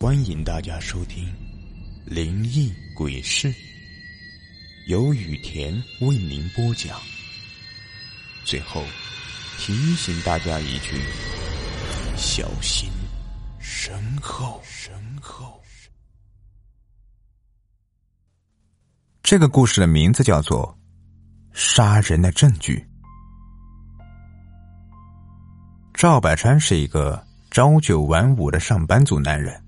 欢迎大家收听《灵异鬼事》，由雨田为您播讲。最后提醒大家一句：小心身后，身后。这个故事的名字叫做《杀人的证据》。赵百川是一个朝九晚五的上班族男人。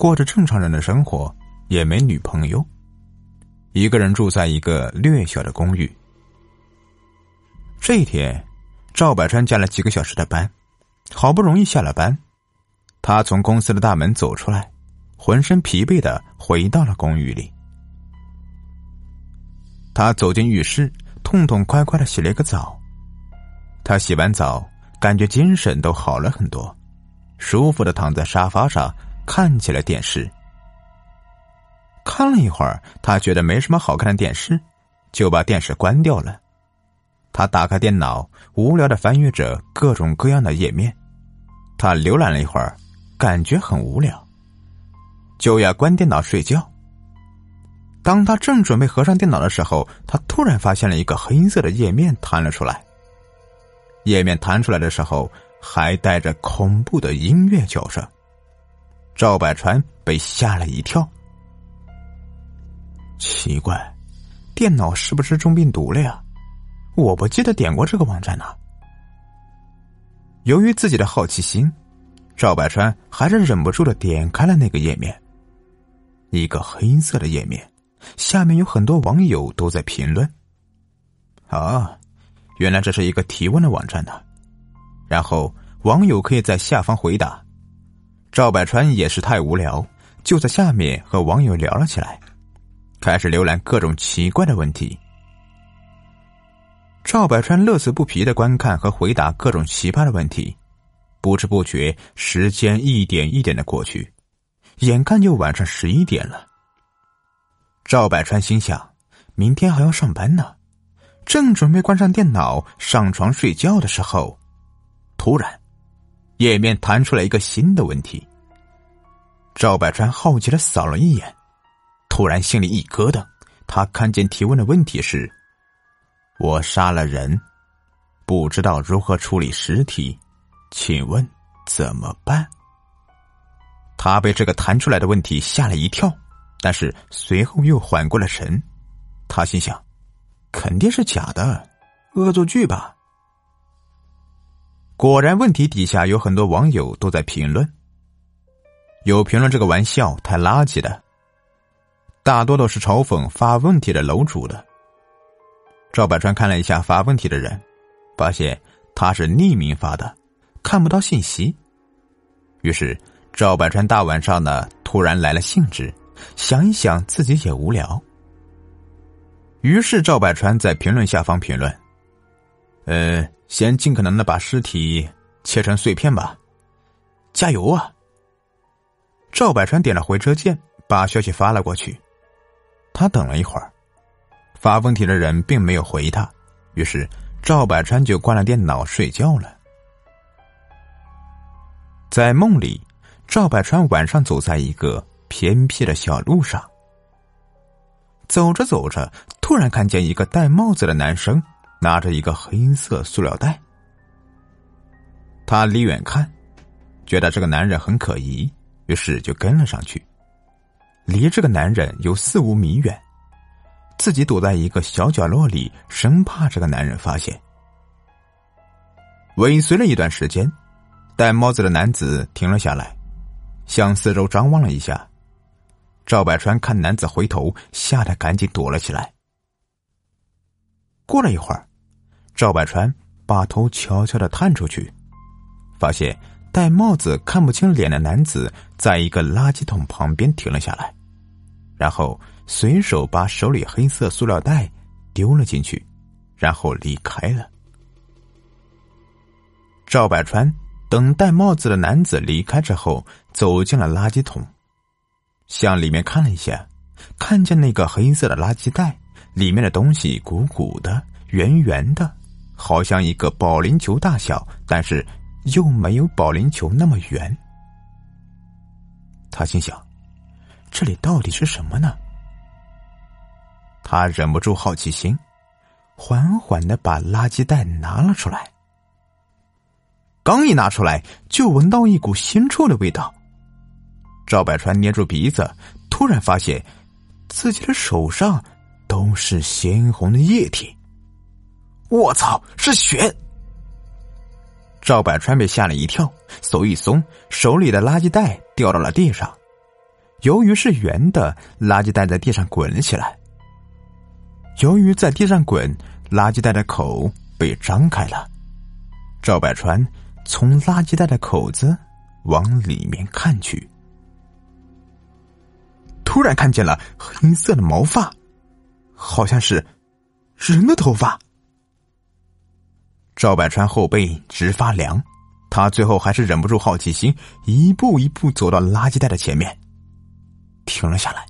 过着正常人的生活，也没女朋友，一个人住在一个略小的公寓。这一天，赵百川加了几个小时的班，好不容易下了班，他从公司的大门走出来，浑身疲惫的回到了公寓里。他走进浴室，痛痛快快的洗了一个澡。他洗完澡，感觉精神都好了很多，舒服的躺在沙发上。看起了电视，看了一会儿，他觉得没什么好看的电视，就把电视关掉了。他打开电脑，无聊的翻阅着各种各样的页面。他浏览了一会儿，感觉很无聊，就要关电脑睡觉。当他正准备合上电脑的时候，他突然发现了一个黑色的页面弹了出来。页面弹出来的时候，还带着恐怖的音乐叫声。赵百川被吓了一跳，奇怪，电脑是不是中病毒了呀？我不记得点过这个网站呢。由于自己的好奇心，赵百川还是忍不住的点开了那个页面。一个黑色的页面，下面有很多网友都在评论。啊，原来这是一个提问的网站呢。然后网友可以在下方回答。赵百川也是太无聊，就在下面和网友聊了起来，开始浏览各种奇怪的问题。赵百川乐此不疲的观看和回答各种奇葩的问题，不知不觉时间一点一点的过去，眼看就晚上十一点了。赵百川心想，明天还要上班呢，正准备关上电脑上床睡觉的时候，突然。页面弹出来一个新的问题。赵百川好奇的扫了一眼，突然心里一咯噔。他看见提问的问题是：“我杀了人，不知道如何处理尸体，请问怎么办？”他被这个弹出来的问题吓了一跳，但是随后又缓过了神。他心想：“肯定是假的，恶作剧吧。”果然，问题底下有很多网友都在评论。有评论这个玩笑太垃圾的，大多都是嘲讽发问题的楼主的。赵百川看了一下发问题的人，发现他是匿名发的，看不到信息。于是赵百川大晚上的突然来了兴致，想一想自己也无聊。于是赵百川在评论下方评论：“呃。”先尽可能的把尸体切成碎片吧，加油啊！赵百川点了回车键，把消息发了过去。他等了一会儿，发问题的人并没有回他，于是赵百川就关了电脑睡觉了。在梦里，赵百川晚上走在一个偏僻的小路上，走着走着，突然看见一个戴帽子的男生。拿着一个黑色塑料袋，他离远看，觉得这个男人很可疑，于是就跟了上去。离这个男人有四五米远，自己躲在一个小角落里，生怕这个男人发现。尾随了一段时间，戴帽子的男子停了下来，向四周张望了一下。赵百川看男子回头，吓得赶紧躲了起来。过了一会儿。赵百川把头悄悄的探出去，发现戴帽子看不清脸的男子在一个垃圾桶旁边停了下来，然后随手把手里黑色塑料袋丢了进去，然后离开了。赵百川等戴帽子的男子离开之后，走进了垃圾桶，向里面看了一下，看见那个黑色的垃圾袋里面的东西鼓鼓的、圆圆的。好像一个保龄球大小，但是又没有保龄球那么圆。他心想：这里到底是什么呢？他忍不住好奇心，缓缓的把垃圾袋拿了出来。刚一拿出来，就闻到一股腥臭的味道。赵百川捏住鼻子，突然发现自己的手上都是鲜红的液体。我操，是血！赵百川被吓了一跳，手一松，手里的垃圾袋掉到了地上。由于是圆的，垃圾袋在地上滚了起来。由于在地上滚，垃圾袋的口被张开了。赵百川从垃圾袋的口子往里面看去，突然看见了黑色的毛发，好像是人的头发。赵百川后背直发凉，他最后还是忍不住好奇心，一步一步走到垃圾袋的前面，停了下来，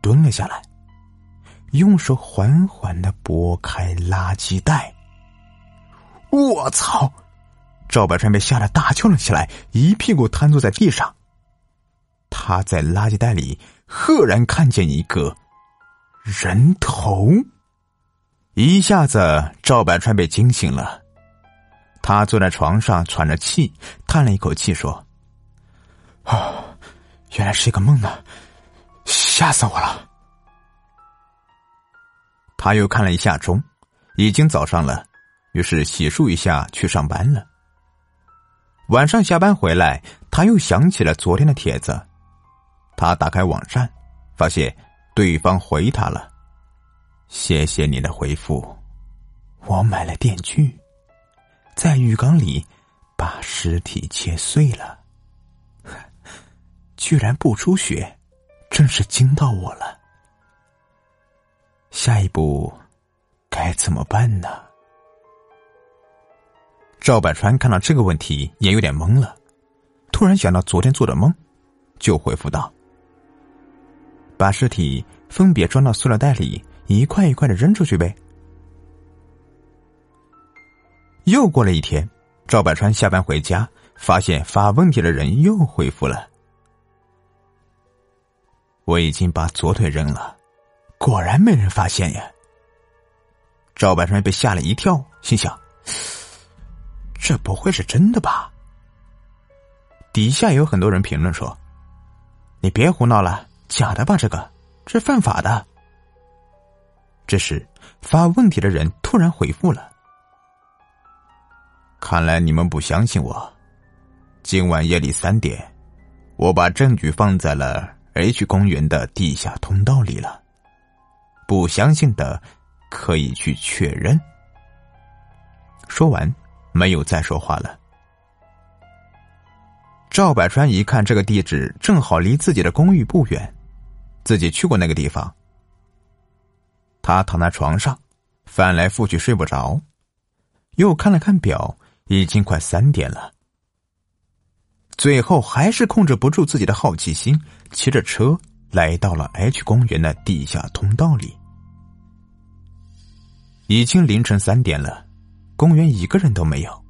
蹲了下来，用手缓缓的拨开垃圾袋。我操！赵百川被吓得大叫了起来，一屁股瘫坐在地上。他在垃圾袋里赫然看见一个人头。一下子，赵百川被惊醒了。他坐在床上喘着气，叹了一口气说：“啊，原来是一个梦呢，吓死我了。”他又看了一下钟，已经早上了，于是洗漱一下去上班了。晚上下班回来，他又想起了昨天的帖子，他打开网站，发现对方回他了。谢谢你的回复，我买了电锯，在浴缸里把尸体切碎了，居然不出血，真是惊到我了。下一步该怎么办呢？赵百川看到这个问题也有点懵了，突然想到昨天做的梦，就回复道：“把尸体分别装到塑料袋里。”一块一块的扔出去呗。又过了一天，赵百川下班回家，发现发问题的人又回复了。我已经把左腿扔了，果然没人发现呀。赵百川被吓了一跳，心想：这不会是真的吧？底下有很多人评论说：“你别胡闹了，假的吧？这个，这犯法的。”这时，发问题的人突然回复了：“看来你们不相信我。今晚夜里三点，我把证据放在了 H 公园的地下通道里了。不相信的可以去确认。”说完，没有再说话了。赵百川一看这个地址正好离自己的公寓不远，自己去过那个地方。他躺在床上，翻来覆去睡不着，又看了看表，已经快三点了。最后还是控制不住自己的好奇心，骑着车来到了 H 公园的地下通道里。已经凌晨三点了，公园一个人都没有。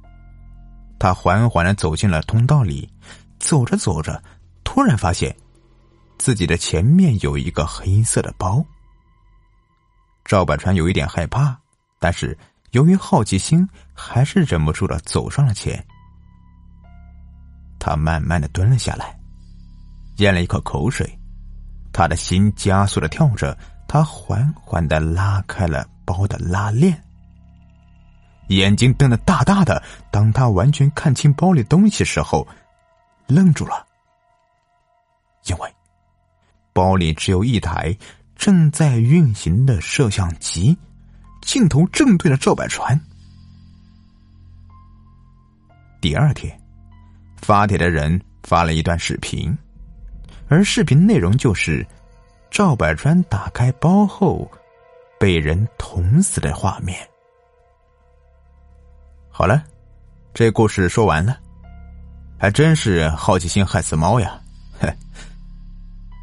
他缓缓的走进了通道里，走着走着，突然发现自己的前面有一个黑色的包。赵百川有一点害怕，但是由于好奇心，还是忍不住的走上了前。他慢慢的蹲了下来，咽了一口口水，他的心加速的跳着。他缓缓的拉开了包的拉链，眼睛瞪得大大的。当他完全看清包里东西时候，愣住了，因为包里只有一台。正在运行的摄像机，镜头正对着赵百川。第二天，发帖的人发了一段视频，而视频内容就是赵百川打开包后被人捅死的画面。好了，这故事说完了，还真是好奇心害死猫呀！哼，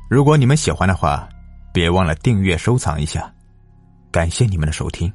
如果你们喜欢的话。别忘了订阅、收藏一下，感谢你们的收听。